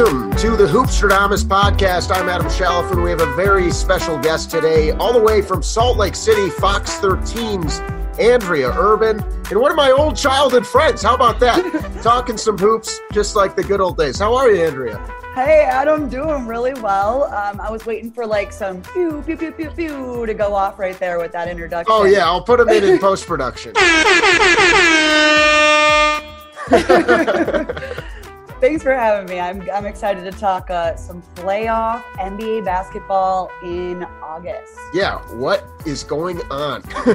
Welcome to the Hoopstradamus podcast. I'm Adam Shaliff, and we have a very special guest today, all the way from Salt Lake City, Fox 13's Andrea Urban, and one of my old childhood friends. How about that? Talking some hoops, just like the good old days. How are you, Andrea? Hey, Adam, doing really well. Um, I was waiting for like some pew, pew, pew, pew, pew to go off right there with that introduction. Oh, yeah, I'll put them in in post production. Thanks for having me. I'm, I'm excited to talk uh, some playoff NBA basketball in August. Yeah, what is going on?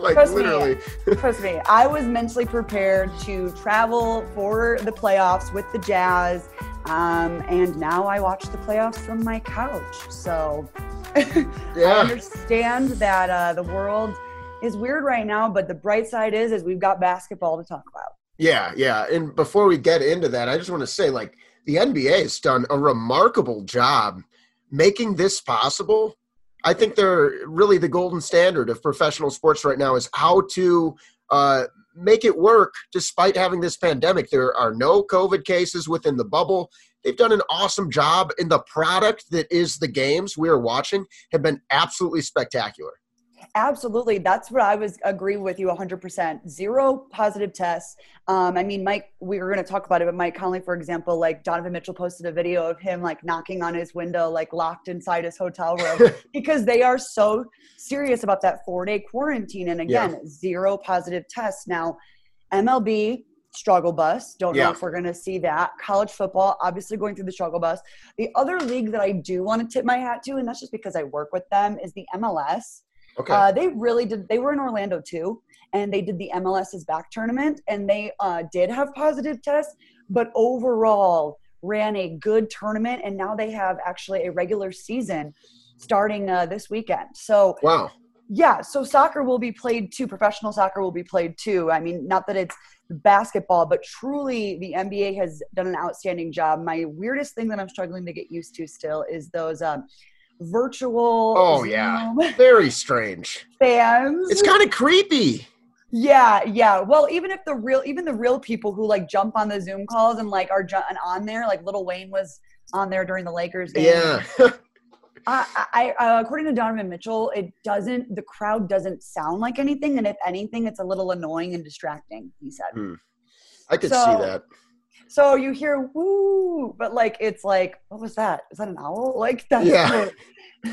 like Trust literally. Me, trust me, I was mentally prepared to travel for the playoffs with the Jazz, um, and now I watch the playoffs from my couch. So Yeah. I understand that uh, the world is weird right now, but the bright side is is we've got basketball to talk about. Yeah, yeah. And before we get into that, I just want to say like the NBA has done a remarkable job making this possible. I think they're really the golden standard of professional sports right now is how to uh, make it work despite having this pandemic. There are no COVID cases within the bubble. They've done an awesome job, and the product that is the games we are watching have been absolutely spectacular. Absolutely, that's what I was agree with you 100%. Zero positive tests. Um, I mean, Mike, we were going to talk about it, but Mike Conley, for example, like Donovan Mitchell posted a video of him like knocking on his window, like locked inside his hotel room, because they are so serious about that four day quarantine. And again, zero positive tests. Now, MLB struggle bus. Don't Yeah. know if we're going to see that. College football, obviously going through the struggle bus. The other league that I do want to tip my hat to, and that's just because I work with them, is the MLS. Okay. Uh, they really did. They were in Orlando too, and they did the MLS's back tournament, and they uh, did have positive tests, but overall ran a good tournament, and now they have actually a regular season starting uh, this weekend. So wow. yeah, so soccer will be played too. Professional soccer will be played too. I mean, not that it's basketball, but truly the NBA has done an outstanding job. My weirdest thing that I'm struggling to get used to still is those um, virtual Oh, yeah. Very strange. fans. It's kind of creepy. yeah, yeah. Well, even if the real, even the real people who like jump on the Zoom calls and like are ju- and on there, like Lil Wayne was on there during the Lakers game. Yeah. I, I, uh, according to Donovan Mitchell, it doesn't. The crowd doesn't sound like anything, and if anything, it's a little annoying and distracting. He said. Hmm. I could So- see that. So you hear woo, but like it's like, what was that? Is that an owl? Like that's Yeah.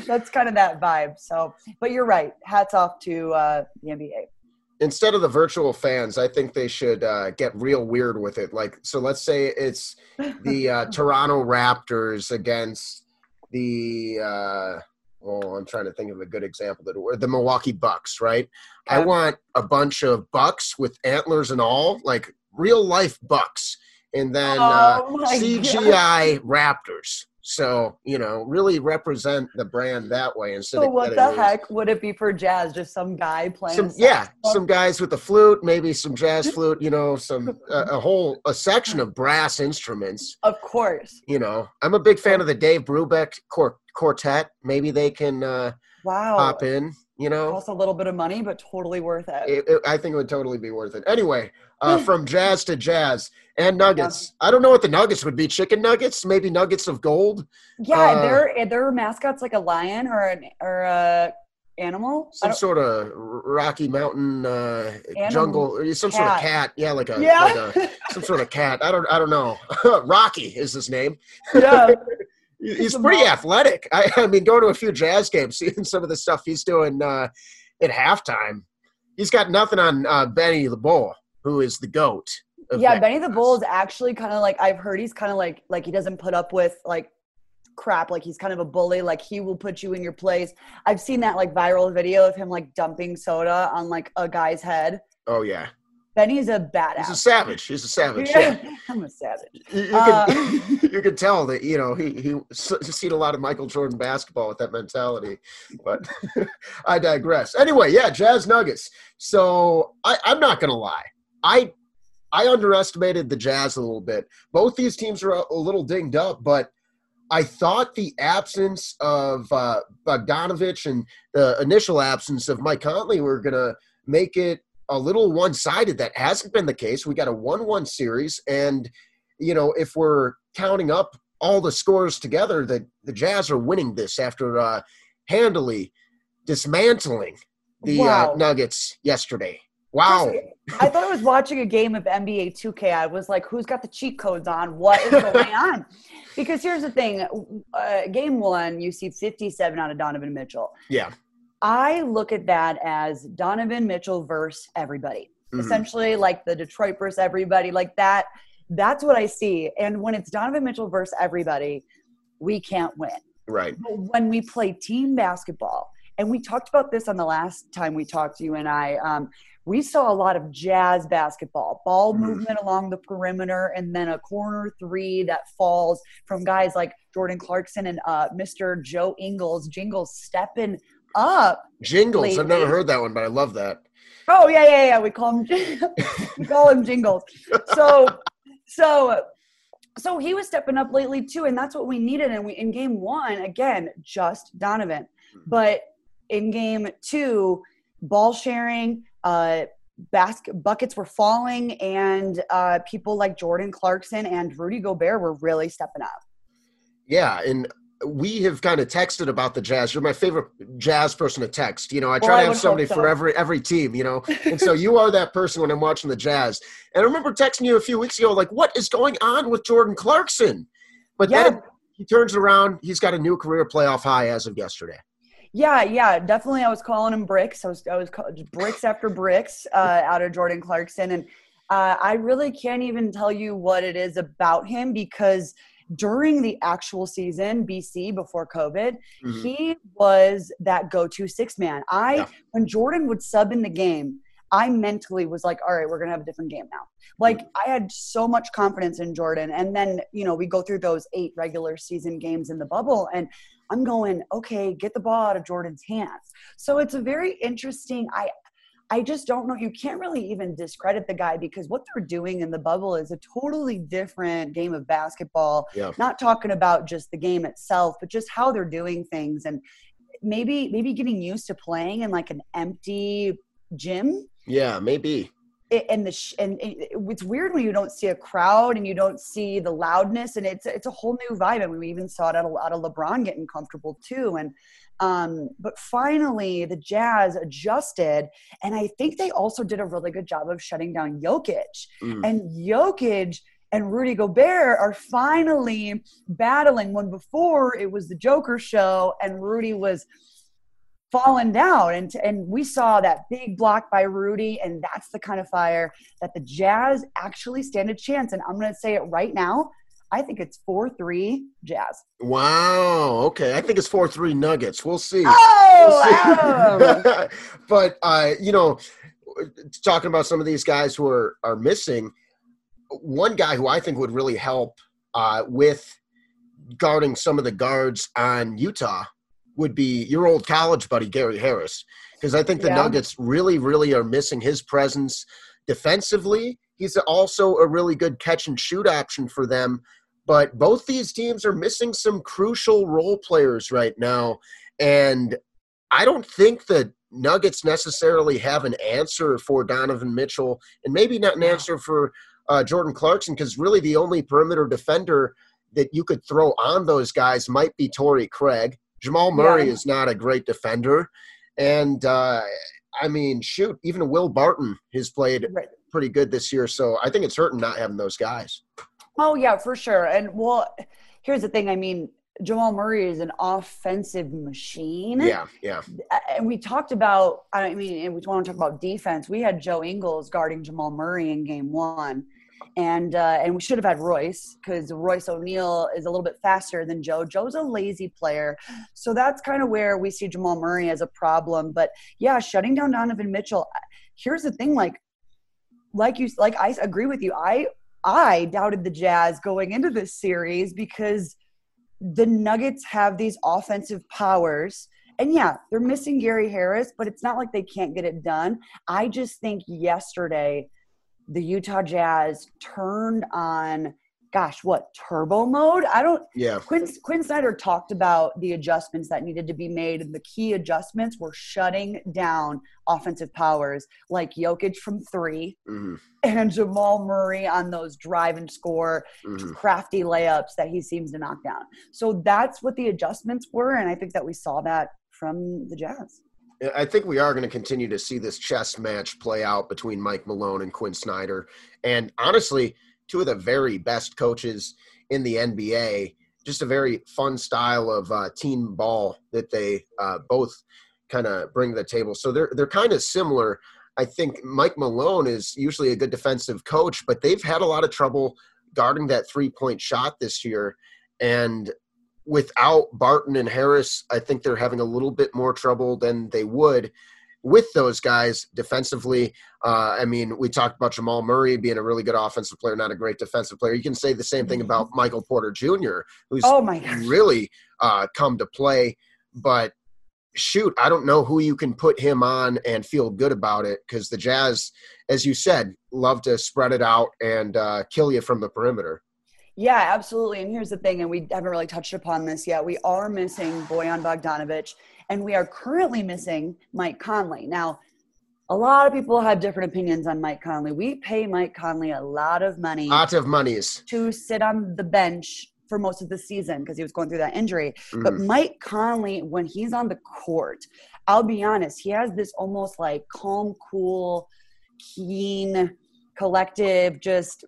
that's kind of that vibe. So, but you're right. Hats off to uh, the NBA. Instead of the virtual fans, I think they should uh, get real weird with it. Like, so let's say it's the uh, Toronto Raptors against the. Uh, oh, I'm trying to think of a good example that or the Milwaukee Bucks, right? I want a bunch of bucks with antlers and all, like real life bucks, and then uh, Oh my CGI Raptors. So you know, really represent the brand that way instead So of what the heck would it be for jazz? Just some guy playing? some yeah saxophone? some guys with a flute maybe some jazz flute you know some a, a whole a section of brass instruments Of course. you know i'm a big fan of the dave brubeck quartet maybe they can uh Wow. pop in you know Costs a little bit of money, but totally worth it. it, it- i think it would totally be worth it anyway uh from jazz to jazz and nuggets i don't know what the nuggets would be chicken nuggets maybe nuggets of gold yeah, uh, their their mascot's like a lion or an or a animal. Some sort of rocky mountain uh jungle some sort of Cat. cat yeah like a, Yeah. like a some sort of cat. I don't I don't know. Rocky is his name. yeah. He- He's pretty athletic. I, I mean, going to a few jazz games, seeing some of the stuff he's doing uh, at halftime. He's got nothing on uh, Benny the Bull, who is the goat. yeah, Benny the. Bull is actually kind of like I've heard he's kind of like like he doesn't put up with like crap like he's kind of a bully like he will put you in your place i've seen that like viral video of him like dumping soda on like a guy's head Oh yeah, benny's a badass he's a savage. He's a savage. Yeah, Yeah, i'm a savage you, you Uh, can you can tell that you know he he s- seen a lot of Michael Jordan basketball with that mentality. But I digress. Anyway, yeah, Jazz Nuggets. So I, I'm not gonna lie, I I underestimated the Jazz a little bit. Both these teams are a, little dinged up, but I thought the absence of uh, Bogdanovich and the initial absence of Mike Conley were going to make it a little one sided. That hasn't been the case. We got a 1 1 series. And, you know, if we're counting up all the scores together, that the Jazz are winning this after uh, handily dismantling the uh, Wow. uh, Nuggets yesterday. Wow. I thought I was watching a game of NBA 2K. I was like, who's got the cheat codes on? What is going on? Because here's the thing uh, game one, you see 57 out of Donovan Mitchell. Yeah. I look at that as Donovan Mitchell versus everybody. Mhm. Essentially, like the Detroit versus everybody, like that. That's what I see. And when it's Donovan Mitchell versus everybody, we can't win. Right. But when we play team basketball, and we talked about this on the last time we talked to you and I, um, we saw a lot of jazz basketball, ball Mhm. movement along the perimeter, and then a corner three that falls from guys like Jordan Clarkson and uh, Mr. Joe Ingles, Jingles stepping up. Jingles. I've never heard that one, but I love that. Oh yeah, yeah, yeah. We call him we call him Jingles. So so so he was stepping up lately too, and that's what we needed. And we in game one, again, just Donovan. But in game two, ball sharing, uh basket buckets were falling, and uh people like Jordan Clarkson and Rudy Gobert were really stepping up. Yeah, and we have kind of texted about the Jazz. You're my favorite Jazz person to text. You know, I Well, try I to have somebody hope for every every team. You know, and so you are that person when I'm watching the Jazz. And I remember texting you a few weeks ago, like, "What is going on with Jordan Clarkson?" But Yeah. then he turns around. He's got a new career playoff high as of yesterday. Yeah, yeah, definitely. I was calling him bricks. I was, I was call- bricks after bricks uh, out of Jordan Clarkson, and uh, I really can't even tell you what it is about him because during the actual season, BC before COVID, Mhm. he was that go-to six man. I Yeah. when Jordan would sub in the game, I mentally was like, all right, we're gonna have a different game now. Like I had so much confidence in Jordan, and then you know we go through those eight regular season games in the bubble, and I'm going, okay, get the ball out of Jordan's hands. So it's a very interesting. I I just don't know. You can't really even discredit the guy because what they're doing in the bubble is a totally different game of basketball. Yeah. Not talking about just the game itself, but just how they're doing things and maybe maybe getting used to playing in like an empty gym Yeah, maybe. it, and the sh- and it, it's weird when you don't see a crowd and you don't see the loudness and it's it's a whole new vibe. I mean, we even saw it out of, out of LeBron getting comfortable too. And um, but finally, the Jazz adjusted, and I think they also did a really good job of shutting down Jokic. Mm. And Jokic and Rudy Gobert are finally battling. When before it was the Joker show, and Rudy was fallen down and and we saw that big block by Rudy and that's the kind of fire that the Jazz actually stand a chance and I'm going to say it right now I think it's 4-3 Jazz. Wow. Okay. I think it's four three Nuggets. We'll see. Oh, We'll see. but uh, you know, talking about some of these guys who are are missing, one guy who I think would really help uh, with guarding some of the guards on Utah would be your old college buddy Gary Harris, because I think the Yeah. Nuggets really, really are missing his presence defensively. He's also a really good catch and shoot option for them. But both these teams are missing some crucial role players right now. And I don't think the Nuggets necessarily have an answer for Donovan Mitchell and maybe not an answer for uh, Jordan Clarkson because really the only perimeter defender that you could throw on those guys might be Torrey Craig. Jamal Murray Yeah. is not a great defender. And uh, I mean, shoot, even Will Barton has played Right. pretty good this year. So I think it's hurting not having those guys. Oh yeah, for sure. And well, here's the thing. I mean, Jamal Murray is an offensive machine. Yeah, yeah. and we talked about i mean and we want to talk about defense we had joe ingles guarding jamal murray in game one and uh, and we should have had royce because royce o'neal is a little bit faster than joe joe's a lazy player so that's kind of where we see jamal murray as a problem but yeah shutting down donovan mitchell here's the thing like like you like i agree with you i i doubted the jazz going into this series because the nuggets have these offensive powers and yeah, they're missing Gary Harris, but it's not like they can't get it done. I just think yesterday the Utah Jazz turned on gosh, what turbo mode? I don't. Yeah. Quinn, Quinn Snyder talked about the adjustments that needed to be made, and the key adjustments were shutting down offensive powers like Jokic from 3 Mhm. and Jamal Murray on those drive and score Mhm. crafty layups that he seems to knock down. So that's what the adjustments were, and I think that we saw that from the Jazz. I think we are going to continue to see this chess match play out between Mike Malone and Quinn Snyder. And honestly, two of the very best coaches in the NBA. Just a very fun style of uh, team ball that they uh, both kind of bring to the table. So they're they're kind of similar. I think Mike Malone is usually a good defensive coach, but they've had a lot of trouble guarding that three point shot this year. And without Barton and Harris, I think they're having a little bit more trouble than they would with those guys defensively. Uh, I mean, we talked about Jamal Murray being a really good offensive player, not a great defensive player. You can say the same thing about Michael Porter Jr., who's Oh my gosh. really uh, come to play. But shoot, I don't know who you can put him on and feel good about it because the Jazz, as you said, love to spread it out and uh, kill you from the perimeter. Yeah, absolutely. And here's the thing, and we haven't really touched upon this yet. We are missing Bojan Bogdanovich, and we are currently missing Mike Conley. Now, a lot of people have different opinions on Mike Conley. We pay Mike Conley a lot of money Lot of monies. to sit on the bench for most of the season because he was going through that injury. But Mhm. Mike Conley, when he's on the court, I'll be honest, he has this almost like calm, cool, keen, collective, just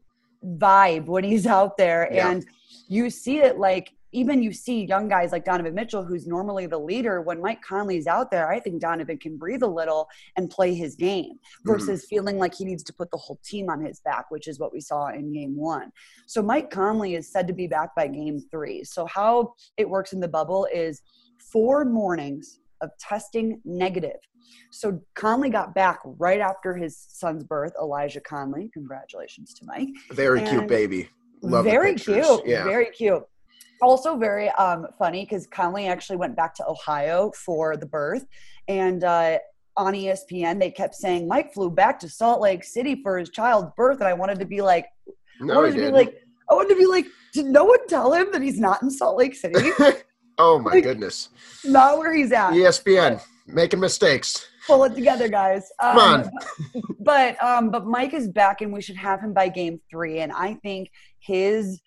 vibe when he's out there. Yeah. And you see it like even you see young guys like Donovan Mitchell, who's normally the leader, when Mike Conley's out there, I think Donovan can breathe a little and play his game hmm. versus feeling like he needs to put the whole team on his back, which is what we saw in game one. So Mike Conley is said to be back by game three. So how it works in the bubble is four mornings of testing negative. So Conley got back right after his son's birth, Elijah Conley. Congratulations to Mike. Very cute baby. Love very cute. Yeah. Very cute. Also very um, funny because Conley actually went back to Ohio for the birth, and uh, on ESPN they kept saying Mike flew back to Salt Lake City for his child's birth, and I wanted to be like, I wanted he to be didn't. like, I wanted to be like, did no one tell him that he's not in Salt Lake City? oh my like- goodness. not where he's at. ESPN making mistakes. pull it together, guys. Um, Come on. but um, but Mike is back, and we should have him by game three. And I think his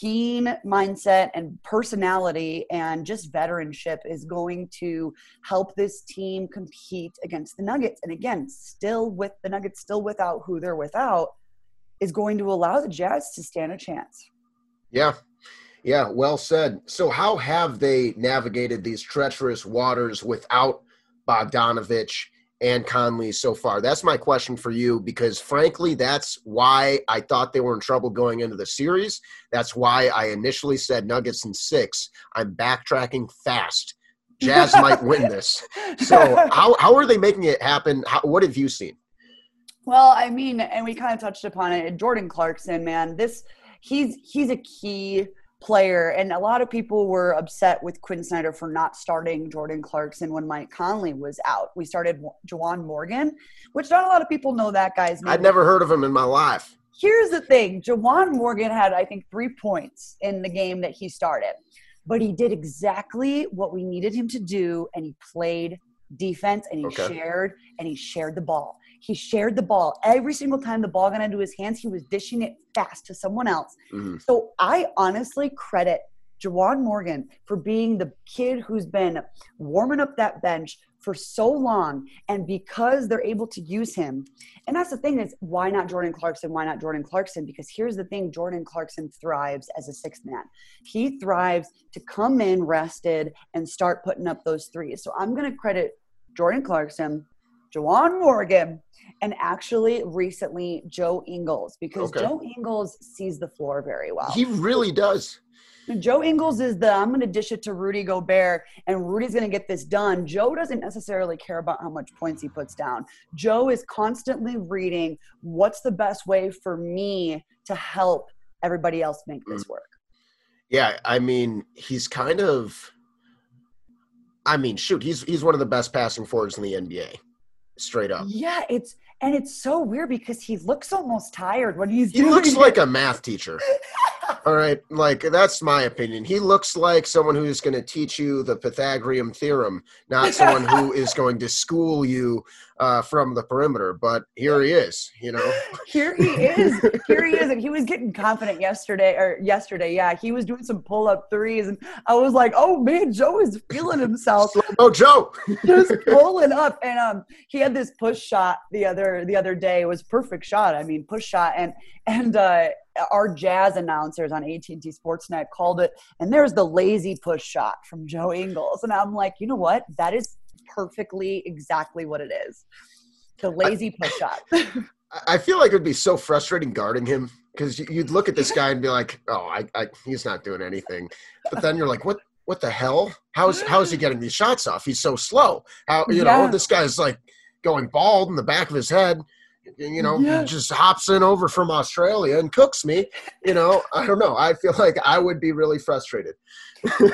keen mindset and personality and just veteranship is going to help this team compete against the Nuggets. And again, still with the Nuggets, still without who they're without, is going to allow the Jazz to stand a chance. Yeah. Yeah, well said. So, how have they navigated these treacherous waters without Bogdanovich and Conley so far? That's my question for you because, frankly, that's why I thought they were in trouble going into the series. That's why I initially said Nuggets in six. I'm backtracking fast. Jazz might win this. So, how, how are they making it happen? How, what have you seen? Well, I mean, and we kind of touched upon it. Jordan Clarkson, man, this he's he's a key player, and a lot of people were upset with Quinn Snyder for not starting Jordan Clarkson when Mike Conley was out. We started Juwan Morgan, which not a lot of people know that guy's name. I'd never heard of him in my life. Here's the thing: Juwan Morgan had, I think, three points in the game that he started, but he did exactly what we needed him to do, and he played defense, and he Okay. shared, and he shared the ball. He shared the ball every single time the ball got into his hands. He was dishing it fast to someone else. Mhm. So I honestly credit Juwan Morgan for being the kid who's been warming up that bench for so long. And because they're able to use him, and that's the thing is why not Jordan Clarkson? Why not Jordan Clarkson? Because here's the thing Jordan Clarkson thrives as a sixth man. He thrives to come in rested and start putting up those threes. So I'm going to credit Jordan Clarkson, Juwan Morgan, and actually recently Joe Ingles because Okay. Joe Ingles sees the floor very well. He really does. Joe Ingles is the I'm going to dish it to Rudy Gobert and Rudy's going to get this done. Joe doesn't necessarily care about how much points he puts down. Joe is constantly reading what's the best way for me to help everybody else make Mm. this work. Yeah, I mean, he's kind of I mean, shoot, he's he's one of the best passing forwards in the NBA. Straight up. Yeah, it's and it's so weird because he looks almost tired when he's He doing looks it. like a math teacher. All right, like that's my opinion. He looks like someone who's going to teach you the Pythagorean theorem, not someone who is going to school you uh, from the perimeter. But here he is, you know. Here he is. Here he is, and he was getting confident yesterday. Or yesterday, yeah, he was doing some pull-up threes, and I was like, "Oh man, Joe is feeling himself." Oh, Joe, just pulling up, and um, he had this push shot the other the other day. It was perfect shot. I mean, push shot, and and uh, our jazz announcers on AT&T Sportsnet called it, and there's the lazy push shot from Joe Ingles, and I'm like, you know what? That is perfectly exactly what it is. The lazy push up. I feel like it would be so frustrating guarding him because you'd look at this guy and be like, "Oh, I, I, he's not doing anything," but then you're like, "What? What the hell? How's how is he getting these shots off? He's so slow. How you yeah. know this guy's like going bald in the back of his head." You know, yeah. just hops in over from Australia and cooks me. You know, I don't know. I feel like I would be really frustrated.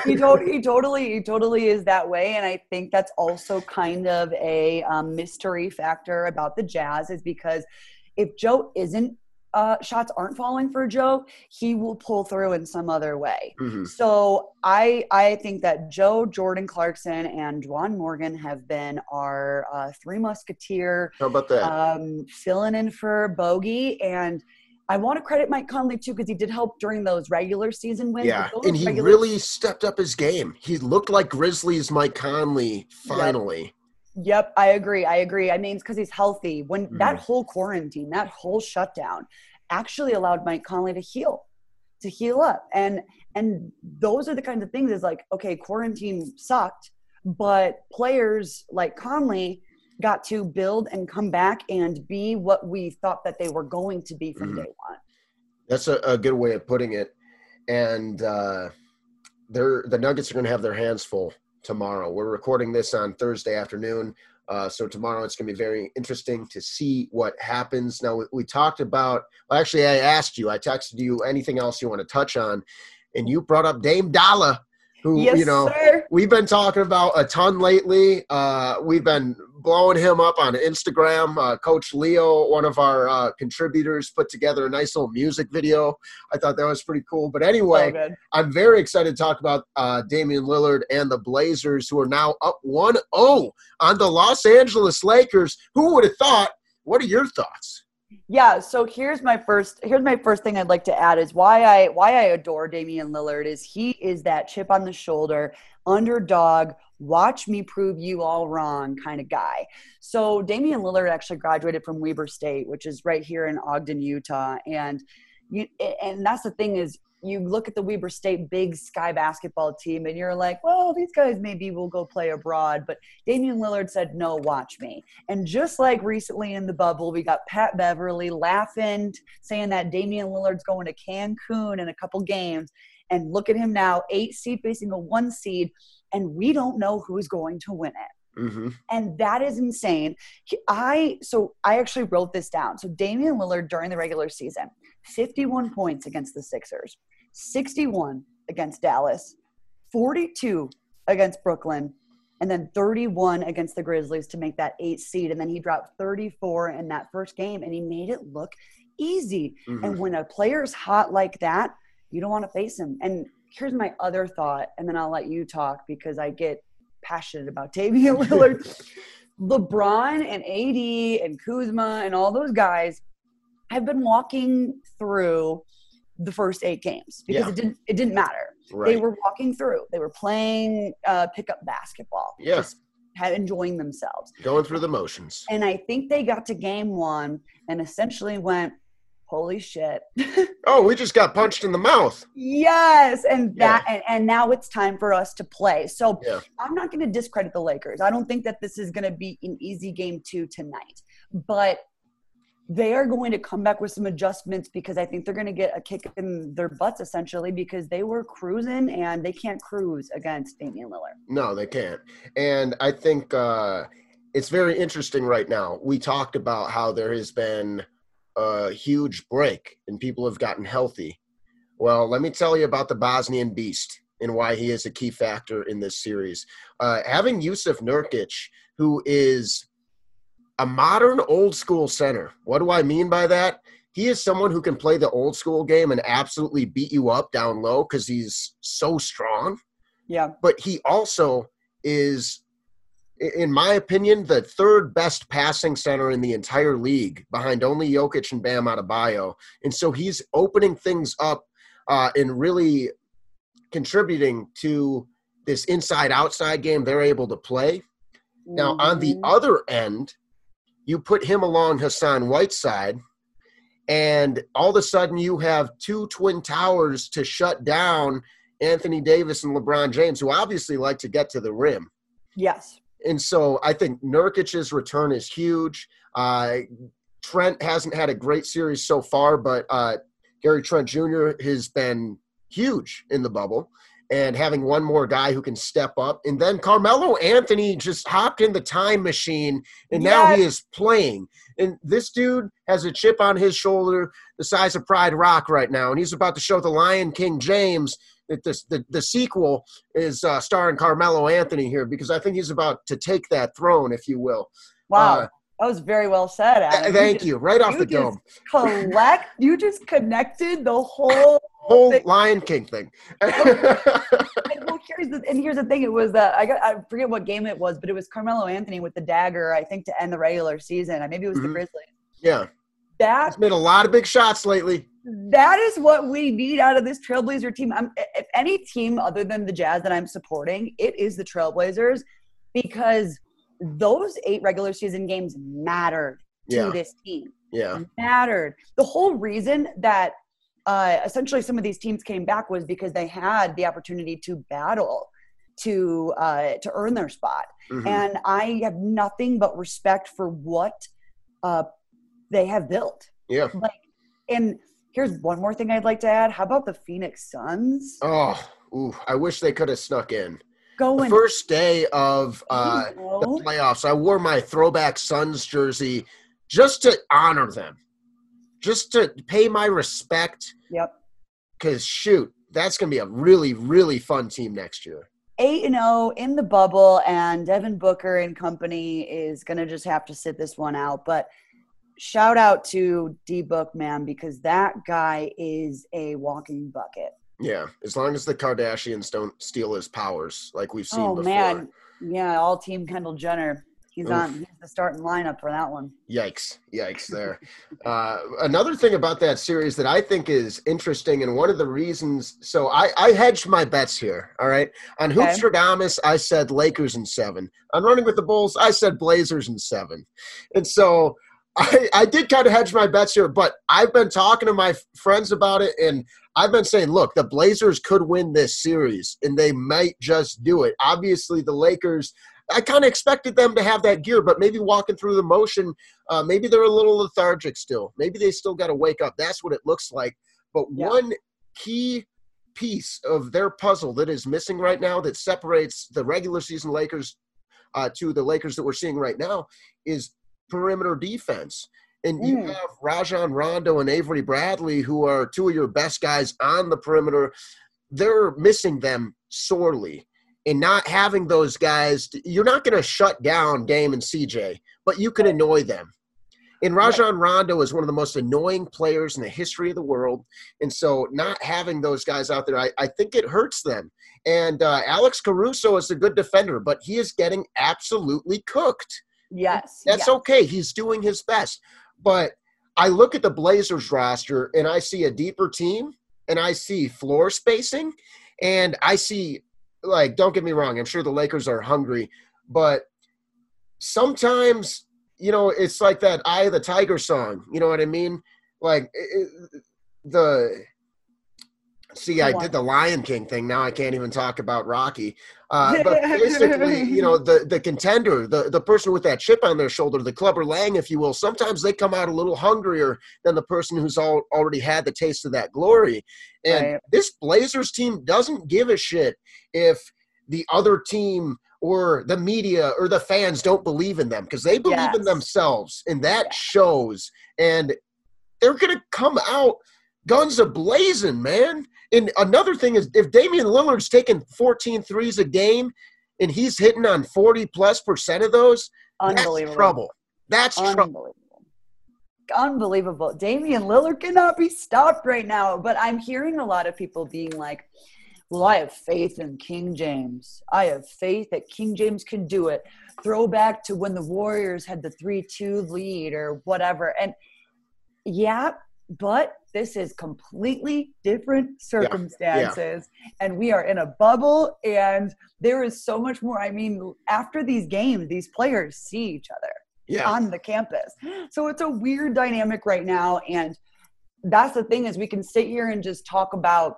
he, to- he totally, he totally is that way, and I think that's also kind of a um, mystery factor about the Jazz, is because if Joe isn't uh, shots aren't falling for Joe, he will pull through in some other way. Mm-hmm. So I I think that Joe, Jordan Clarkson, and Juwan Morgan have been our uh, three musketeer. How about that? Um, filling in for Bogey and. I want to credit Mike Conley too because he did help during those regular season wins. Yeah, and he regular- really stepped up his game. He looked like Grizzlies Mike Conley finally. Yep. Yep, I agree. I agree. I mean, it's because he's healthy. When mm. that whole quarantine, that whole shutdown, actually allowed Mike Conley to heal, to heal up, and and those are the kinds of things. Is like, okay, quarantine sucked, but players like Conley got to build and come back and be what we thought that they were going to be from mm. day one. That's a, a, good way of putting it, and uh, they're the Nuggets are going to have their hands full tomorrow. We're recording this on Thursday afternoon. Uh, so tomorrow it's going to be very interesting to see what happens. Now we, we, talked about. Well, actually, I asked you. I texted you anything else you want to touch on, and you brought up Dame Dolla, who yes, you know sir. we've been talking about a ton lately. Uh, we've been blowing him up on Instagram. Uh, Coach Leo, one of our uh, contributors, put together a nice little music video. I thought that was pretty cool. But anyway, so I'm very excited to talk about uh, Damian Lillard and the Blazers, who are now up 1 0 on the Los Angeles Lakers. Who would have thought? What are your thoughts? Yeah, so here's my first here's my first thing I'd like to add is why I why I adore Damian Lillard is he is that chip on the shoulder, underdog, watch me prove you all wrong kind of guy. So Damian Lillard actually graduated from Weber State, which is right here in Ogden, Utah, and you and that's the thing is you look at the Weber State big sky basketball team and you're like, well, these guys maybe will go play abroad. But Damian Lillard said, no, watch me. And just like recently in the bubble, we got Pat Beverley laughing, saying that Damian Lillard's going to Cancun in a couple games. And look at him now, eight seed facing a one seed and we don't know who's going to win it. Mm-hmm. And that is insane. I so I actually wrote this down. So Damian Lillard during the regular season, 51 points against the Sixers, 61 against Dallas, 42 against Brooklyn, and then 31 against the Grizzlies to make that eight seed. And then he dropped 34 in that first game and he made it look easy. Mm-hmm. And when a player's hot like that, you don't want to face him. And here's my other thought, and then I'll let you talk because I get passionate about Damian Lillard. LeBron and AD and Kuzma and all those guys have been walking through the first eight games because yeah. it didn't it didn't matter. Right. They were walking through. They were playing uh, pickup basketball. Yes. Yeah. enjoying themselves. Going through the motions. And I think they got to game one and essentially went, holy shit oh we just got punched in the mouth yes and that yeah. and, and now it's time for us to play so yeah. i'm not going to discredit the lakers i don't think that this is going to be an easy game two tonight but they are going to come back with some adjustments because i think they're going to get a kick in their butts essentially because they were cruising and they can't cruise against damian lillard no they can't and i think uh it's very interesting right now we talked about how there has been a huge break and people have gotten healthy. Well, let me tell you about the Bosnian Beast and why he is a key factor in this series. Uh, having Jusuf Nurkic, who is a modern old school center. What do I mean by that? he is someone who can play the old school game and absolutely beat you up down low because he's so strong. Yeah. But he also is, in my opinion, the third best passing center in the entire league behind only Jokic and Bam Adebayo. And so he's opening things up uh, and really contributing to this inside outside game they're able to play. Now, on the Mhm. other end, you put him along Hassan Whiteside, and all of a sudden you have two twin towers to shut down Anthony Davis and LeBron James, who obviously like to get to the rim. Yes. And so I think Nurkic's return is huge. Uh, Trent hasn't had a great series so far, but uh, Gary Trent Jr. has been huge in the bubble. And having one more guy who can step up. And then Carmelo Anthony just hopped in the time machine and now he is playing. And this dude has a chip on his shoulder the size of Pride Rock right now. And he's about to show the Lion King James that this, the, the sequel is uh, starring Carmelo Anthony here because I think he's about to take that throne, if you will. Wow. Uh, that was very well said, Adam. Thank just you. Right off you the dome. Collect. you just connected the whole. Whole thing. Lion King thing. And, well, here's the, and here's the thing. It was uh, I got I forget what game it was, but it was Carmelo Anthony with the dagger. I think to end the regular season. Maybe it was the Mhm. Grizzlies. yeah. That He's made a lot of big shots lately. that is what we need out of this Trailblazer team. I'm, if any team other than the Jazz that I'm supporting, it is the Trailblazers because those eight regular season games mattered to this team. Yeah. Mattered. The whole reason that uh, essentially some of these teams came back was because they had the opportunity to battle to uh, to earn their spot. Mhm. And I have nothing but respect for what uh, they have built Yeah. like and here's one more thing i'd like to add how about the phoenix suns Oh, ooh, I wish they could have snuck in. The going first day of uh, the playoffs, I wore my throwback Suns jersey just to honor them, just to pay my respect. yep. Because shoot, that's gonna be a really, really fun team next year. 8 and 0 in the bubble and devin booker and company is going to just have to sit this one out. But shout out to d book man because that guy is a walking bucket Yeah, as long as the Kardashians don't steal his powers, like we've seen oh before. man yeah all team kendall jenner he's Oof. on he's the starting lineup for that one Yikes! Yikes! There. uh, another thing about that series that I think is interesting, and one of the reasons. So I, I hedged my bets here. All right, on Okay. Hoopstradamus, I said Lakers in seven. On Running with the Bulls, I said Blazers in seven. And so I, I did kind of hedge my bets here, but I've been talking to my friends about it, and I've been saying, look, the Blazers could win this series, and they might just do it. Obviously, the Lakers. I kind of expected them to have that gear, but maybe walking through the motion, uh, maybe they're a little lethargic still. Maybe they still got to wake up. That's what it looks like. But Yeah. one key piece of their puzzle that is missing right now that separates the regular season Lakers uh, to the Lakers that we're seeing right now is perimeter defense. And you Mm. have Rajon Rondo and Avery Bradley, who are two of your best guys on the perimeter. They're missing them sorely. And not having those guys, you're not going to shut down Dame and CJ, but you can annoy them. And Rajon Rondo is one of the most annoying players in the history of the world. And so not having those guys out there, I, I think it hurts them. And uh, Alex Caruso is a good defender, but he is getting absolutely cooked. Yes That's yes. okay. He's doing his best. But I look at the Blazers roster and I see a deeper team and I see floor spacing and I see, like, don't get me wrong, I'm sure the Lakers are hungry, but sometimes, you know, it's like that Eye of the Tiger song. You know what I mean? Like, it, the. See, I did the Lion King thing. Now I can't even talk about Rocky. Uh, but basically, you know, the the contender, the the person with that chip on their shoulder, the clubber lang, if you will, sometimes they come out a little hungrier than the person who's all, already had the taste of that glory. And Right. this Blazers team doesn't give a shit if the other team or the media or the fans don't believe in them because they believe in themselves, and that Yeah. shows. And they're gonna come out guns a blazing, man. And another thing is if Damian Lillard's taking 14 threes a game and he's hitting on 40 plus percent of those, that's unbelievable trouble. That's trouble. unbelievable unbelievable. Damian Lillard cannot be stopped right now. But I'm hearing a lot of people being like, well, I have faith in King James. I have faith that King James can do it. Throwback to when the Warriors had the 3 2 lead or whatever. And yeah, but this is completely different circumstances yeah, yeah. and we are in a bubble and there is so much more. I mean after these games these players see each other yeah. on the campus. So it's a weird dynamic right now and that's the thing is we can sit here and just talk about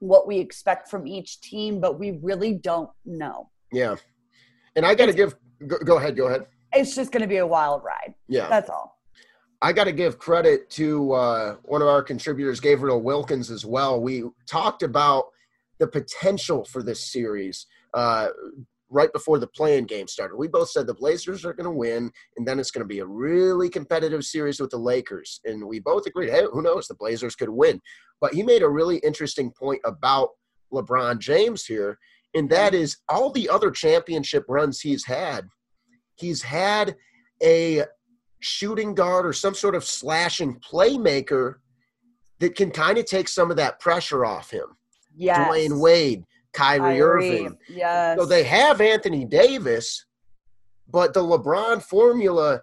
what we expect from each team but we really don't know. Yeah. And i gotta give go, go ahead go ahead. It's just gonna be a wild ride. Yeah. That's all I got to give credit to uh, one of our contributors, Gabriel Wilkins, as well. We talked about the potential for this series uh, right before the playing game started. We both said the Blazers are going to win, and then it's going to be a really competitive series with the Lakers. And we both agreed, hey, who knows? The Blazers could win. But he made a really interesting point about LeBron James here, and that is all the other championship runs he's had. He's had a shooting guard or some sort of slashing playmaker that can kind of take some of that pressure off him. Yes. Dwyane Wade, Kyrie, Kyrie Irving. Yes. So they have Anthony Davis, but the LeBron formula,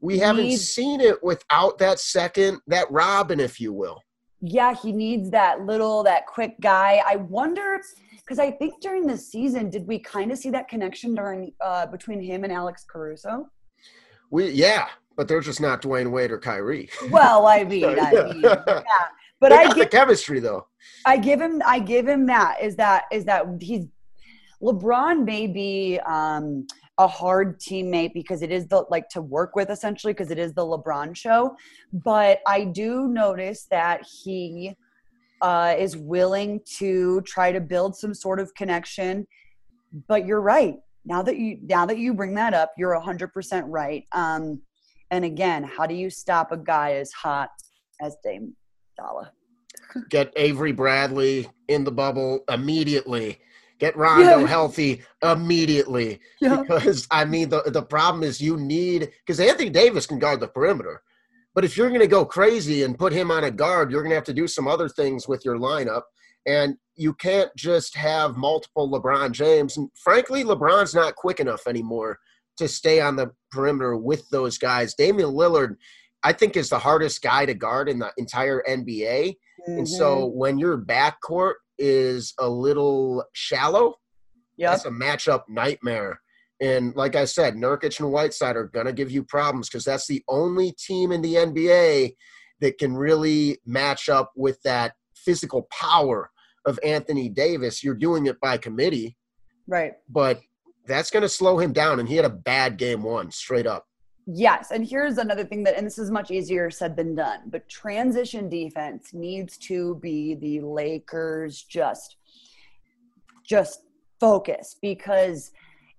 we haven't seen it without that second, that Robin, if you will. Yeah, he needs that little, that quick guy. I wonder because I think during the season, did we kind of see that connection during uh, between him and Alex Caruso? We yeah, but they're just not Dwyane Wade or Kyrie. Well, I mean, so, yeah. I mean yeah. But they I give, the chemistry though. I give him I give him that is that is that he's LeBron may be um, a hard teammate because it is the like to work with essentially because it is the LeBron show. But I do notice that he uh, is willing to try to build some sort of connection. But you're right now that you now that you bring that up you're 100% right um and again how do you stop a guy as hot as dame Dolla? get avery bradley in the bubble immediately get rondo yeah. healthy immediately yeah. because i mean the, the problem is you need because anthony davis can guard the perimeter but if you're going to go crazy and put him on a guard you're going to have to do some other things with your lineup and you can't just have multiple LeBron James. And frankly, LeBron's not quick enough anymore to stay on the perimeter with those guys. Damian Lillard, I think, is the hardest guy to guard in the entire NBA. Mm-hmm. And so mm-hmm. when your backcourt is a little shallow, yep. that's a matchup nightmare. And like I said, Nurkic and Whiteside are going to give you problems because that's the only team in the NBA that can really match up with that physical power of Anthony Davis. You're doing it by committee. Right. But that's going to slow him down. And he had a bad game one, straight up. Yes. And here's another thing that, and this is much easier said than done, but transition defense needs to be the Lakers just, just focus because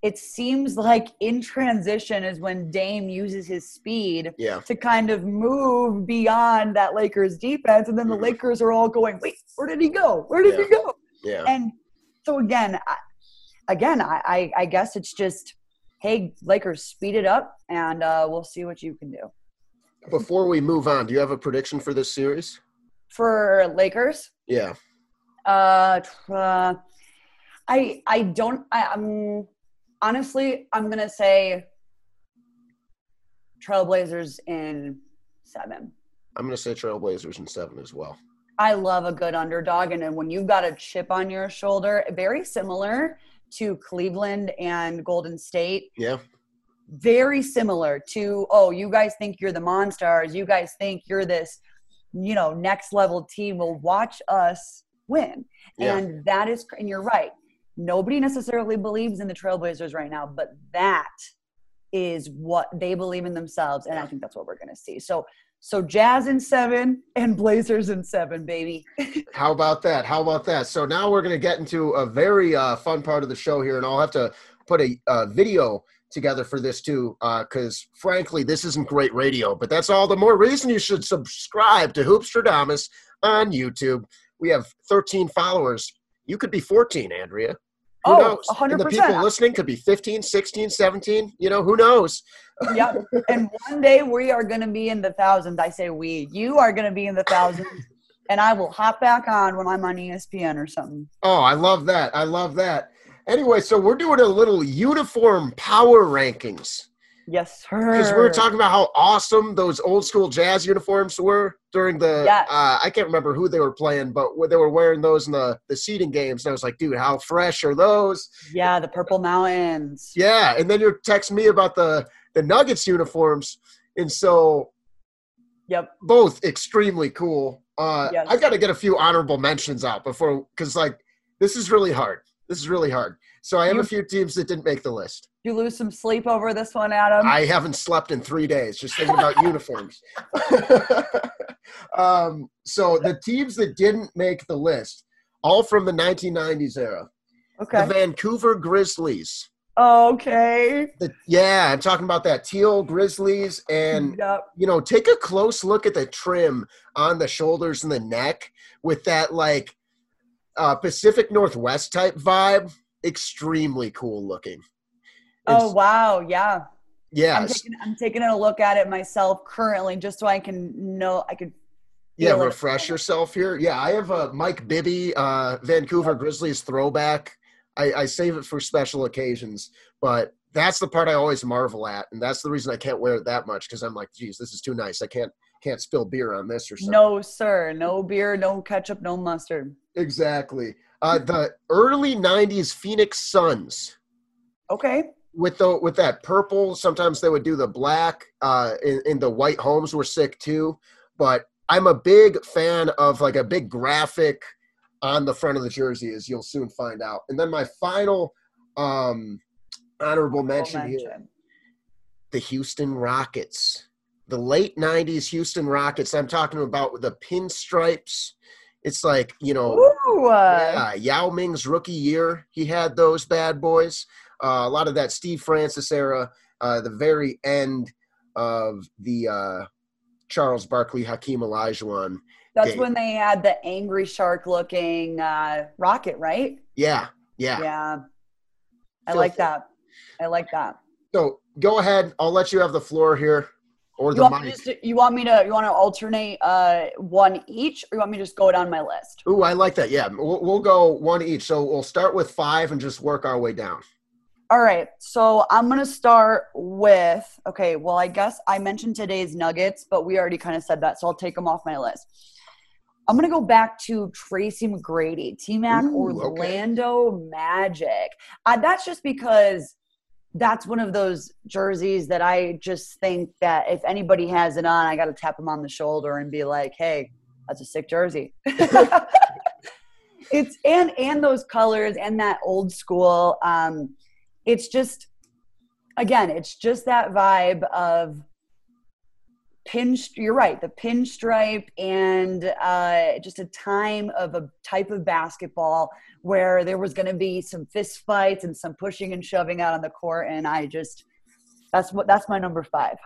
it seems like in transition is when Dame uses his speed yeah. to kind of move beyond that Lakers defense. And then the mm-hmm. Lakers are all going, wait, where did he go? Where did yeah. he go? Yeah. And so again, I, again, I, I, I, guess it's just, hey, Lakers, speed it up and uh, we'll see what you can do. Before we move on, do you have a prediction for this series? For Lakers? Yeah. Uh, uh I I don't I, I'm honestly, I'm gonna say Trailblazers in seven. I'm gonna say Trailblazers in seven as well. I love a good underdog, and then when you've got a chip on your shoulder, very similar to Cleveland and Golden State. Yeah. Very similar to oh, you guys think you're the monsters. You guys think you're this, you know, next level team. Will watch us win, yeah. and that is. And you're right nobody necessarily believes in the Trailblazers right now, but that is what they believe in themselves, and I think that's what we're going to see. So, so Jazz in seven and Blazers in seven, baby. How about that? How about that? So now we're going to get into a very uh, fun part of the show here, and I'll have to put a uh, video together for this too, because uh, frankly, this isn't great radio. But that's all the more reason you should subscribe to Hoopstradamus on YouTube. We have 13 followers. You could be 14, Andrea. Who Oh, knows? a hundred And the people listening could be 15, 16, 17. You know, who knows? yep. And one day we are going to be in the thousands. I say we. You are going to be in the thousands. And I will hop back on when I'm on ESPN or something. Oh, I love that. I love that. Anyway, so we're doing a little uniform power rankings Yes, sir. because we were talking about how awesome those old school jazz uniforms were during the. Yes. Uh, I can't remember who they were playing, but they were wearing those in the the seeding games, and I was like, dude, how fresh are those? Yeah, the Purple Mountains. Yeah, and then you text me about the the Nuggets uniforms, and so Yep. both extremely cool. Uh, Yes. I got to get a few honorable mentions out before, because like this is really hard. This is really hard. So I have You- a few teams that didn't make the list. You lose some sleep over this one, Adam. I haven't slept in three days just thinking about uniforms. um, so the teams that didn't make the list, all from the 1990s era, okay. the Vancouver Grizzlies. Okay. The, yeah, I'm talking about that teal Grizzlies and Yep. you know, take a close look at the trim on the shoulders and the neck with that like uh, Pacific Northwest type vibe. Extremely cool looking. Oh wow, yeah. I'm taking I'm taking a look at it myself currently just so I can know I could yeah. Refresh yourself here. Yeah, I have a Mike Bibby uh, Vancouver Grizzlies throwback. I, I save it for special occasions, but that's the part I always marvel at, and that's the reason I can't wear it that much because I'm like, geez, this is too nice. I can't can't spill beer on this or something. No, sir. No beer, no ketchup, no mustard. Exactly. Uh, the early '90s Phoenix Suns Okay. with the with that purple. Sometimes they would do the black. Uh, and, and the white homes were sick too. But I'm a big fan of like a big graphic on the front of the jersey, as you'll soon find out. And then my final um, honorable mention here: the Houston Rockets. The late '90s Houston Rockets. I'm talking about the pinstripes. It's like you know. Ooh, uh, Yeah, Yao Ming's rookie year, he had those bad boys. Uh, a lot of that Steve Francis era, uh, the very end of the uh, Charles Barkley, Hakeem Olajuwon. that's game. when they had the angry shark looking uh, rocket, right? Yeah, yeah. Yeah. I like that. I like that. So go ahead. I'll let you have the floor here, or You the want, me mic. just to, you want me to you want to alternate uh, one each, or you want me to just go down my list? Ooh, I like that. Yeah, we'll, we'll go one each. So we'll start with five and just work our way down. All right, so I'm gonna start with okay. Well, I guess I mentioned today's Nuggets, but we already kind of said that, so I'll take them off my list. I'm gonna go back to Tracy McGrady, T Mac Ooh, okay. Orlando Magic. Uh, that's just because that's one of those jerseys that I just think that if anybody has it on, I got to tap them on the shoulder and be like, "Hey, that's a sick jersey." it's and and those colors and that old school. Um, it's just again, it's just that vibe of pin. You're right, the pinstripe and uh, just a time of a type of basketball where there was going to be some fist fights and some pushing and shoving out on the court, and I just that's what that's my number five.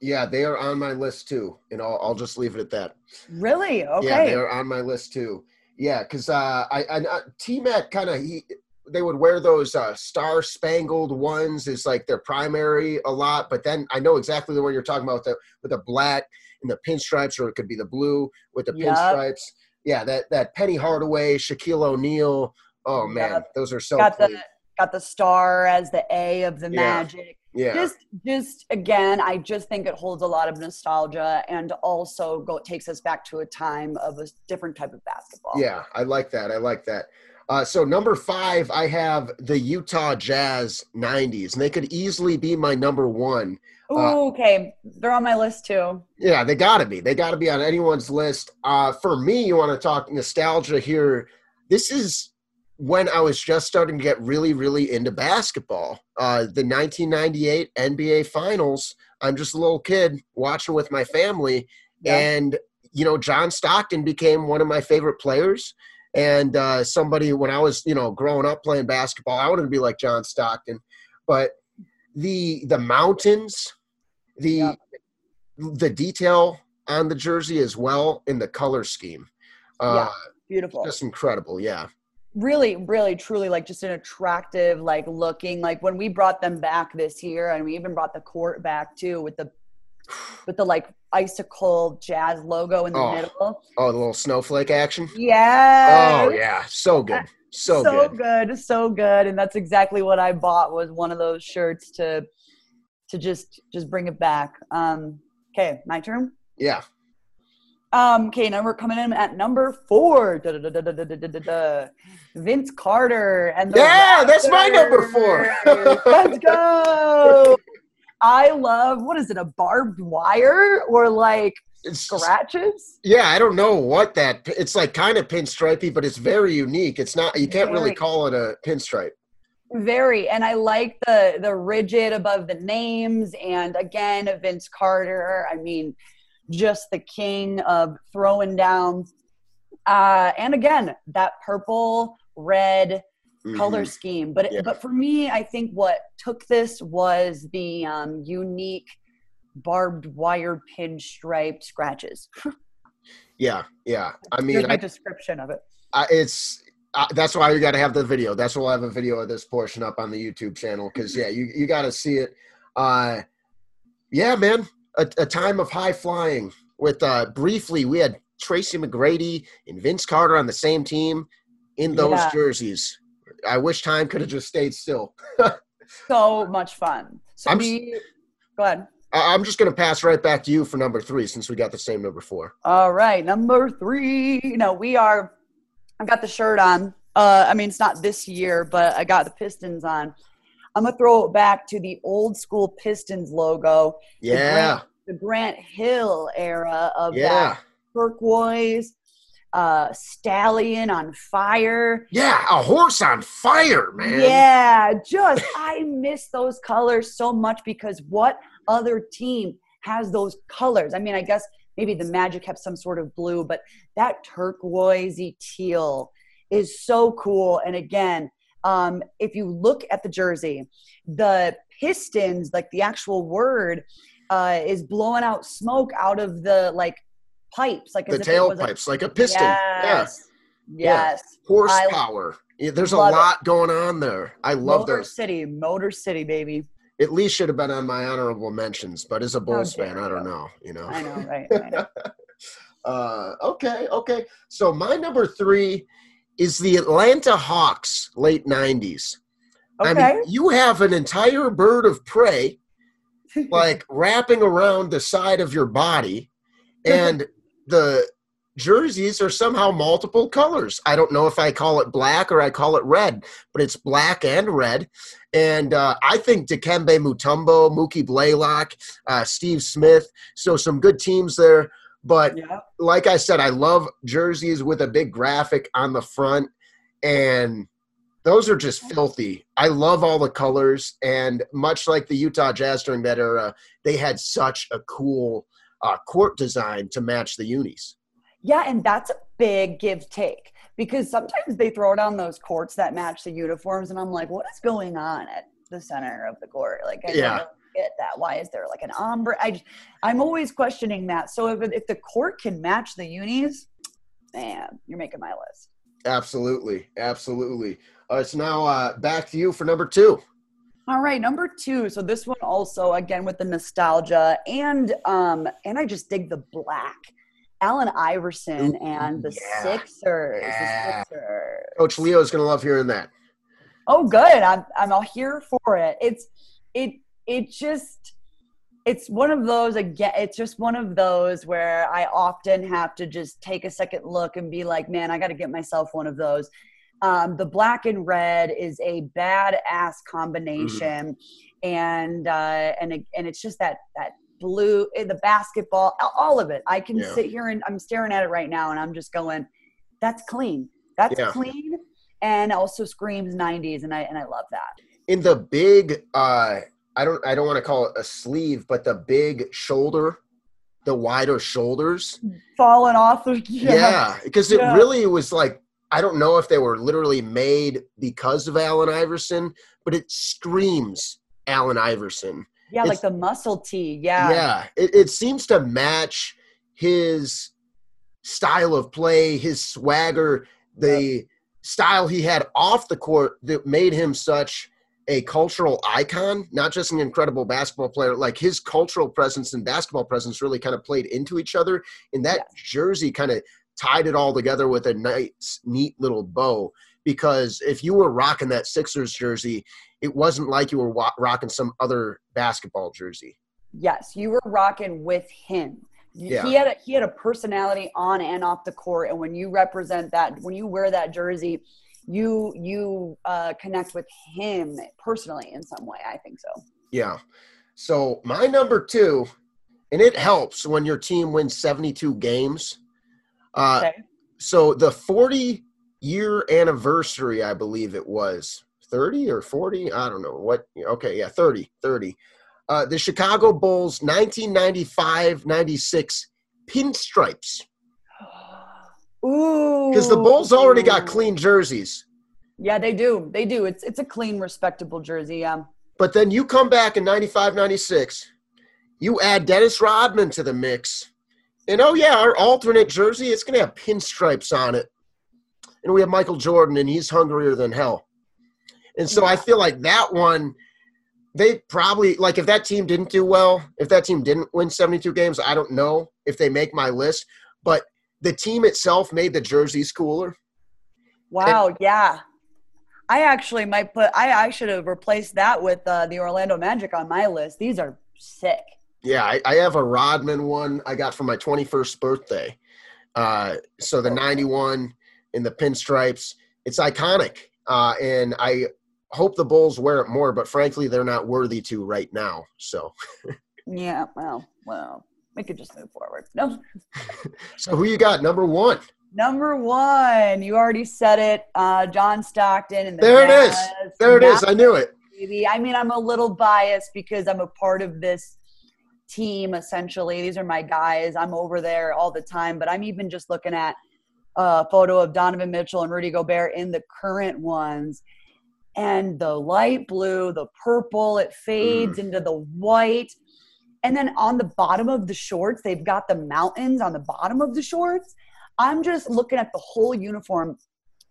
Yeah, they are on my list too, and I'll, I'll just leave it at that. Really? Okay. Yeah, they're on my list too. Yeah, because uh, I, I uh, T Mac kind of he they would wear those uh, star spangled ones is like their primary a lot, but then I know exactly the one you're talking about with the with the black and the pinstripes, or it could be the blue with the Yep. pinstripes. Yeah, that that Penny Hardaway, Shaquille O'Neal. Oh man, Yep. those are so got the got the star as the A of the Yeah. magic. Yeah, Just just again, I just think it holds a lot of nostalgia and also go takes us back to a time of a different type of basketball. Yeah, I like that. I like that. Uh, so number five, I have the Utah Jazz '90s, and they could easily be my number one. Ooh, Uh, okay. They're on my list too. Yeah, they got to be. They got to be on anyone's list. Uh, for me, you want to talk nostalgia here. This is when I was just starting to get really, really into basketball. Uh, the 1998 NBA Finals. I'm just a little kid watching with my family, Yeah. and you know, John Stockton became one of my favorite players. And uh, somebody, when I was, you know, growing up playing basketball, I wanted to be like John Stockton. But the the mountains, the Yeah. the detail on the jersey as well in the color scheme. Uh, Beautiful. Just incredible, yeah. really really truly like just an attractive like looking like when we brought them back this year and we even brought the court back too with the with the like icicle jazz logo in the Oh. middle Oh, the little snowflake action. yeah Oh yeah, so good, so, so good. good so good and that's exactly what i bought was one of those shirts to to just just bring it back um okay my turn Yeah, Um, okay, now we're coming in at number four. Da-da-da-da-da-da-da-da. Vince Carter and Yeah, that's my number four. Let's go. I love what is it, a barbed wire or like it's scratches? yeah. I don't know what that. It's like kind of pinstripey, but it's very unique. It's not. You can't really call it a pinstripe. Very, and I like the the rigid above the names, and again, Vince Carter. I mean, just the king of throwing down. Uh, and again, that purple, red, color Mhm. scheme. But Yeah. but for me, I think what took this was the um, unique barbed wire pinstripe scratches. Yeah, yeah. I mean, Here's my I, description of it. I, it's uh, that's why you got to have the video. That's why we'll have a video of this portion up on the YouTube channel because yeah, you you got to see it. Uh, yeah, man, a, a time of high flying. With uh, briefly, we had Tracy McGrady and Vince Carter on the same team in those Yeah. jerseys. I wish time could have just stayed still. So much fun. So I'm we go ahead. I- I'm just gonna pass right back to you for number three since we got the same number four. All right, number three. No, we are. I've got the shirt on. Uh, I mean, it's not this year, but I got the Pistons on. I'm gonna throw it back to the old school Pistons logo, Yeah, the Grant Hill era of yeah, that turquoise uh, stallion on fire. yeah. A horse on fire, man. Yeah, just I miss those colors so much because what other team has those colors? I mean, I guess maybe the Magic have some sort of blue, but that turquoisey teal is so cool. And again, um, if you look at the jersey, the Pistons, like the actual word, uh, is blowing out smoke out of the like pipes, like the as if it was a- tailpipes, like a piston. Yeah. Yes. Yes. horsepower. Yeah, There's a love it. lot going on there. I love Motor those. City, Motor City, baby. At least should have been on my honorable mentions, but as a Bulls dare fan, I don't know. You know. I know, right? I know. Uh, okay, okay. So my number three is the Atlanta Hawks, late '90s. Okay. I mean, you have an entire bird of prey like wrapping around the side of your body, and the jerseys are somehow multiple colors. I don't know if I call it black or I call it red, but it's black and red. And uh, I think Dikembe Mutombo, Mookie Blaylock, uh, Steve Smith, so some good teams there. But yeah. like I said, I love jerseys with a big graphic on the front, and those are just filthy. I love all the colors, and much like the Utah Jazz during that era, they had such a cool uh, court design to match the unis. Yeah, and that's a big give take because sometimes they throw down those courts that match the uniforms, and I'm like, what is going on at the center of the court? Like, I Yeah. don't get that. Why is there like an ombre? I, just- I'm always questioning that. So if, if the court can match the unis, man, you're making my list. Absolutely, absolutely. All right, so now uh, back to you for number two. All right, number two. So this one also again with the nostalgia and um and I just dig the black. Allen Iverson Ooh, and the yeah. Sixers. Yeah. The Sixers. Coach Leo's gonna love hearing that. Oh, good. I'm I'm all here for it. It's it it just it's one of those again. It's just one of those where I often have to just take a second look and be like, man, I got to get myself one of those. Um, the black and red is a badass combination, and uh, and it, and it's just that that blue, eh, the basketball, all of it. I can Yeah. sit here and I'm staring at it right now, and I'm just going, that's clean. That's Yeah. clean, and also screams '90s, and I and I love that. In the big, uh, I don't, I don't want to call it a sleeve, but the big shoulder, the wider shoulders. Falling off. Of, Yeah, because it Yeah. really was like I don't know if they were literally made because of Allen Iverson, but it screams Allen Iverson. Yeah, It's- like the muscle tee. Yeah. Yeah, it, it seems to match his style of play, his swagger, the style he had off the court that made him such a cultural icon, not just an incredible basketball player. Like his cultural presence and basketball presence really kind of played into each other. And that yes. jersey kind of tied it all together with a nice, neat little bow. Because if you were rocking that Sixers jersey, it wasn't like you were wa- rocking some other basketball jersey. Yes, you were rocking with him. Yeah. He had a, he had a personality on and off the court, and when you represent that, when you wear that jersey, you you uh, connect with him personally in some way. I think so. Yeah. So my number two, and it helps when your team wins seventy two games. Uh, okay. So the forty year anniversary, I believe it was 30 or 40 i don't know what okay yeah 30 30 uh, the chicago bulls 1995 96 pinstripes Ooh. Because the Bulls already got clean jerseys. Yeah, they do. They do. It's it's a clean, respectable jersey. Yeah. But then you come back in 95, 96. You add Dennis Rodman to the mix. And oh, yeah, our alternate jersey, it's to have pinstripes on it. And we have Michael Jordan, and he's hungrier than hell. And so I feel like that one, they probably, like, if that team didn't do well, if that team didn't win 72 games, I don't know if they make my list. But the team itself made the jerseys cooler. Wow, and, yeah. I actually might put I, I should have replaced that with uh, the Orlando Magic on my list. These are sick. Yeah, I, I, have a Rodman one I got for my 21st birthday. Uh, so the 91 in the pinstripes, it's iconic. Uh, and I hope the Bulls wear it more, but frankly, they're not worthy to right now. So, yeah, well, well, we could just move forward. No. so who you got number one? Number one, you already said it. Uh, John Stockton and the there it is. There it is. I knew it. I mean, I'm a little biased because I'm a part of this team. Essentially, these are my guys. I'm over there all the time. But I'm even just looking at a photo of Donovan Mitchell and Rudy Gobert in the current ones, and the light blue, the purple, it fades mm. into the white and then on the bottom of the shorts, they've got the mountains on the bottom of the shorts. I'm just looking at the whole uniform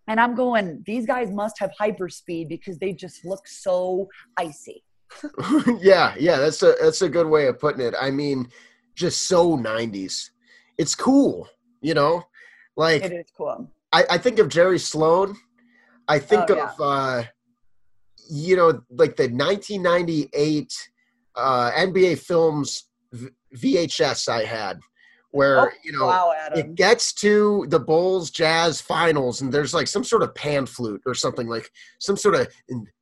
and I'm going, these guys must have hyper speed because they just look so icy. yeah, yeah, that's a that's a good way of putting it. I mean, just so 90s. It's cool, you know? Like It is cool. I, I think of Jerry Sloan. I think oh, of yeah. uh you know, like the 1998 uh, NBA Films VHS I had, where oh, you know wow, it gets to the Bulls Jazz finals, and there's like some sort of pan flute or something like some sort of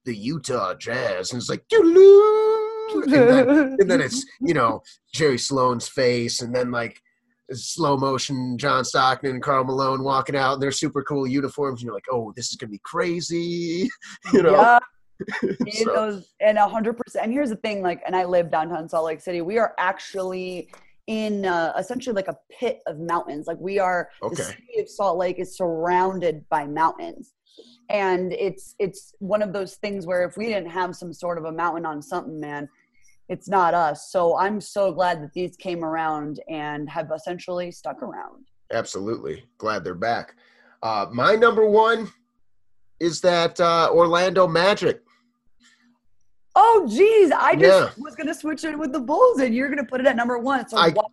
the Utah Jazz, and it's like and then, and then it's you know Jerry Sloan's face, and then like slow motion John Stockton and Karl Malone walking out in their super cool uniforms, and you're like, oh, this is gonna be crazy, you know. Yeah so. those, and a hundred percent. And here's the thing, like, and I live downtown Salt Lake City. We are actually in uh, essentially like a pit of mountains. Like we are, okay. the city of Salt Lake is surrounded by mountains, and it's it's one of those things where if we didn't have some sort of a mountain on something, man, it's not us. So I'm so glad that these came around and have essentially stuck around. Absolutely, glad they're back. Uh, my number one is that uh, Orlando Magic oh geez, I just yeah. was gonna switch it with the Bulls, and you're gonna put it at number one. So I, why,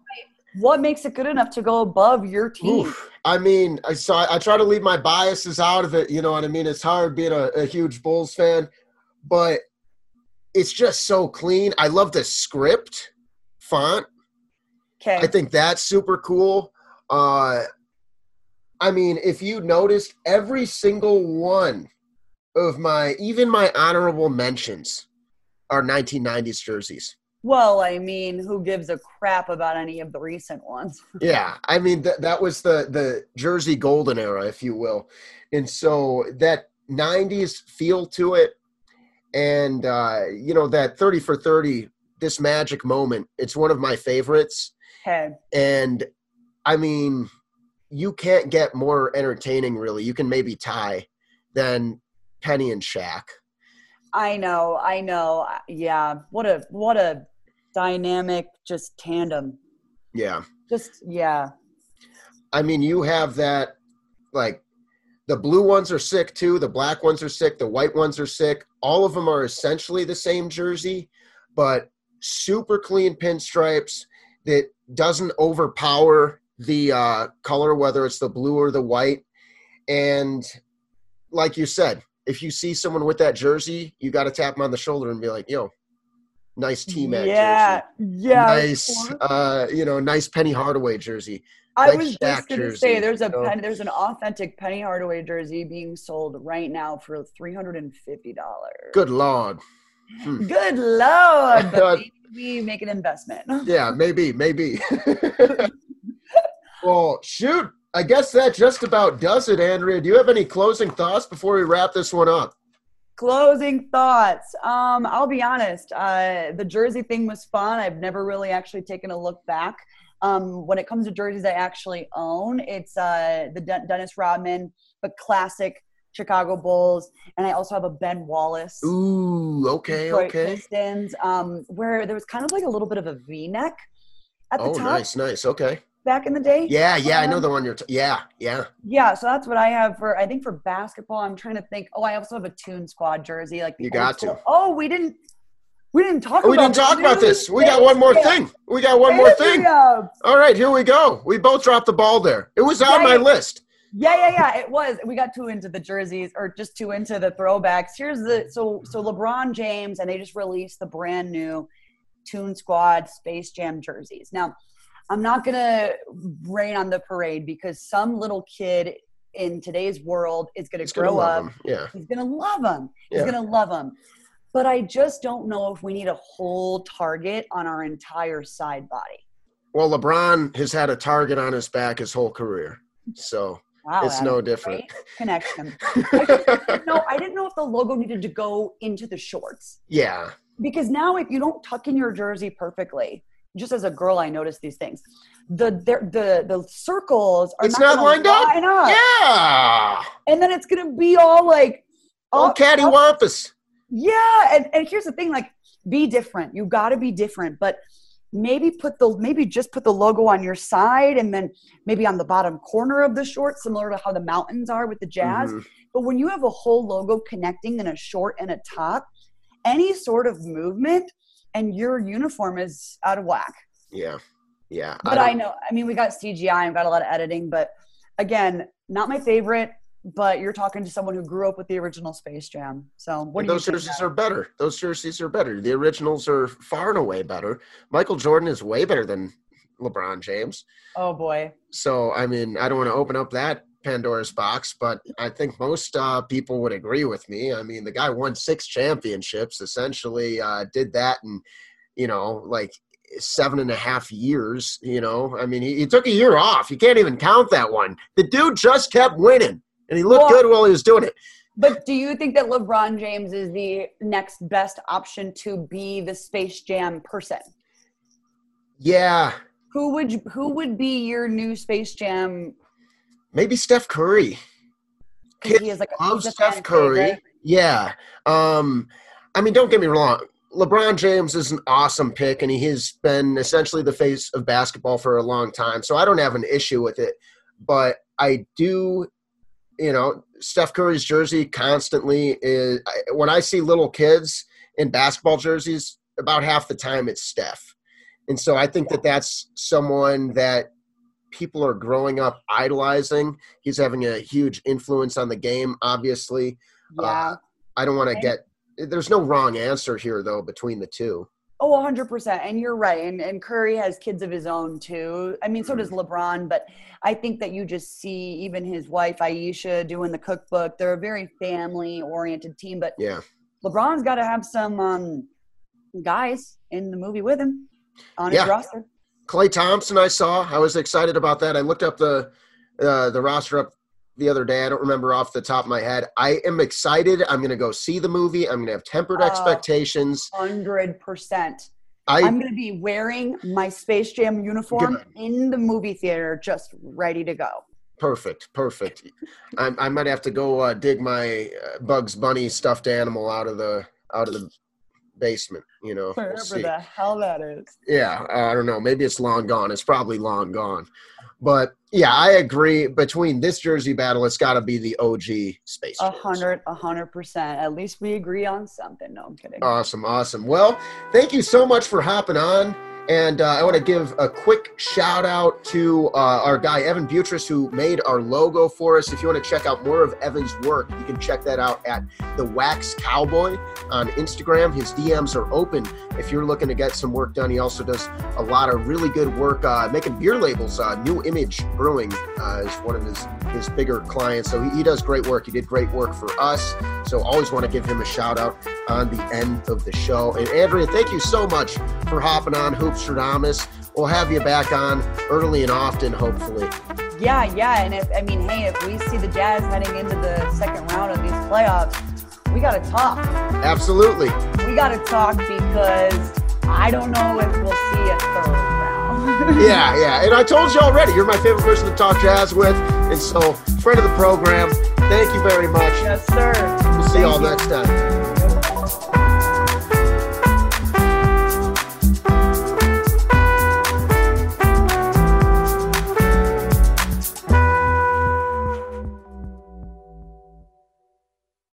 what makes it good enough to go above your team? Oof. I mean, I saw I try to leave my biases out of it. You know what I mean? It's hard being a, a huge Bulls fan, but it's just so clean. I love the script font. Okay. I think that's super cool. Uh, I mean, if you noticed, every single one of my, even my honorable mentions, our 1990s jerseys. Well, I mean, who gives a crap about any of the recent ones? yeah, I mean th- that was the the jersey golden era, if you will, and so that 90s feel to it, and uh, you know that 30 for 30, this magic moment. It's one of my favorites. Okay. And I mean, you can't get more entertaining, really. You can maybe tie than Penny and Shaq. I know, I know. Yeah, what a what a dynamic just tandem. Yeah. Just yeah. I mean, you have that like the blue ones are sick too. The black ones are sick. The white ones are sick. All of them are essentially the same jersey, but super clean pinstripes that doesn't overpower the uh, color, whether it's the blue or the white. And like you said, if you see someone with that jersey, you got to tap them on the shoulder and be like, "Yo, nice team yeah, jersey, yeah. nice, uh, you know, nice Penny Hardaway jersey." I like was Shaq just gonna jersey, say there's a know? pen, there's an authentic Penny Hardaway jersey being sold right now for three hundred and fifty dollars. Good lord. Hmm. Good lord! But maybe we make an investment. Yeah, maybe, maybe. well, shoot. I guess that just about does it, Andrea. Do you have any closing thoughts before we wrap this one up? Closing thoughts. Um, I'll be honest. Uh, the jersey thing was fun. I've never really actually taken a look back. Um, when it comes to jerseys I actually own, it's uh, the Den- Dennis Rodman, the classic Chicago Bulls, and I also have a Ben Wallace. Ooh, okay, Detroit okay. Pistons, um, where there was kind of like a little bit of a V-neck at the Oh, top nice, nice. Okay. Back in the day. Yeah, yeah, I know Um, the one you're. T- yeah, yeah. Yeah, so that's what I have for. I think for basketball, I'm trying to think. Oh, I also have a Tune Squad jersey, like You got school- to. Oh, we didn't. We didn't talk. Oh, we didn't talk about this. We got one more thing. We got one more thing. All right, here we go. We both dropped the ball there. It was on Yeah, my yeah. list. yeah, yeah, yeah. It was. We got too into the jerseys, or just too into the throwbacks. Here's the so so LeBron James, and they just released the brand new Tune Squad Space Jam jerseys. Now, I'm not gonna rain on the parade because some little kid in today's world is gonna It's gonna grow up. Yeah. He's gonna love them. He's Yeah. gonna love them. But I just don't know if we need a whole target on our entire side body. Well, LeBron has had a target on his back his whole career, so Wow, it's Adam, no different. connection. No, I didn't know if the logo needed to go into the shorts yeah, because now if you don't tuck in your jersey perfectly, just as a girl, I noticed these things. The the the, the circles are It's not, not lined up? up. yeah. and then it's gonna be all like all cattywampus. Yeah, and, and here's the thing: like, be different. You got to be different, but maybe put the maybe just put the logo on your side, and then maybe on the bottom corner of the short, similar to how the mountains are with the Jazz. Mhm. But when you have a whole logo connecting in a short and a top, any sort of movement, and your uniform is out of whack. Yeah, yeah. But I, don't- know, I mean, we got CGI and got a lot of editing, but again, not my favorite. But you're talking to someone who grew up with the original Space Jam. So what do you those jerseys are better. Those jerseys are better. The originals are far and away better. Michael Jordan is way better than LeBron James. Oh boy. So, I mean, I don't want to open up that Pandora's box, but I think most uh, people would agree with me. I mean, the guy won six championships, essentially uh, did that in, you know, like seven and a half years. You know, I mean, he, he took a year off. You can't even count that one. The dude just kept winning, and he looked Well- good while he was doing it. But do you think that LeBron James is the next best option to be the Space Jam person? Yeah, Who would you, who would be your new Space Jam? Maybe Steph Curry. 'cause He is like love Steph Curry. favorite. Yeah. Um, I mean, don't get me wrong. LeBron James is an awesome pick, and he has been essentially the face of basketball for a long time. So I don't have an issue with it. But I do, you know, Steph Curry's jersey constantly is. When I see little kids in basketball jerseys, about half the time it's Steph. And so I think that that's someone that people are growing up idolizing. He's having a huge influence on the game, obviously. Yeah. Uh, I don't want to get. There's no wrong answer here, though, between the two. Oh, 100%. And you're right. And, and Curry has kids of his own, too. I mean, so Mm-hmm. does LeBron. But I think that you just see even his wife, Ayesha, doing the cookbook. They're a very family oriented team. But Yeah, LeBron's got to have some um, guys in the movie with him on Yeah. his roster. Klay Thompson. I saw. I was excited about that. I looked up the uh, the roster up the other day. I don't remember off the top of my head. I am excited. I'm going to go see the movie. I'm going to have tempered Oh. expectations. 100%. I I'm going to be wearing my Space Jam uniform Good. in the movie theater, just ready to go. perfect, perfect. I, I might have to go uh, dig my uh, Bugs Bunny stuffed animal out of the out of the basement. You know, we'll the hell that is. Yeah, I don't know. Maybe it's long gone. It's probably long gone. But yeah, I agree. Between this jersey battle, it's got to be the OG space. A hundred, a hundred percent. At least we agree on something. No, I'm kidding. Awesome, awesome. Well, thank you so much for hopping on. And uh, I want to give a quick shout out to uh, our guy, Evan Butris, who made our logo for us. If you want to check out more of Evan's work, you can check that out at The Wax Cowboy on Instagram. His DMs are open if you're looking to get some work done. He also does a lot of really good work uh, making beer labels. Uh, New Image Brewing uh, is one of his, his bigger clients. So he, he does great work. He did great work for us. So always want to give him a shout out on the end of the show. And Andrea, thank you so much for hopping on Hoopstradamus. We'll have you back on early and often, hopefully. Yeah, yeah. And if I mean, hey, if we see the Jazz heading into the second round of these playoffs, we got to talk. Absolutely. We got to talk because I don't know if we'll see a third round. yeah, yeah. And I told you already, you're my favorite person to talk jazz with. And so, friend of the program, thank you very much. Yes, sir.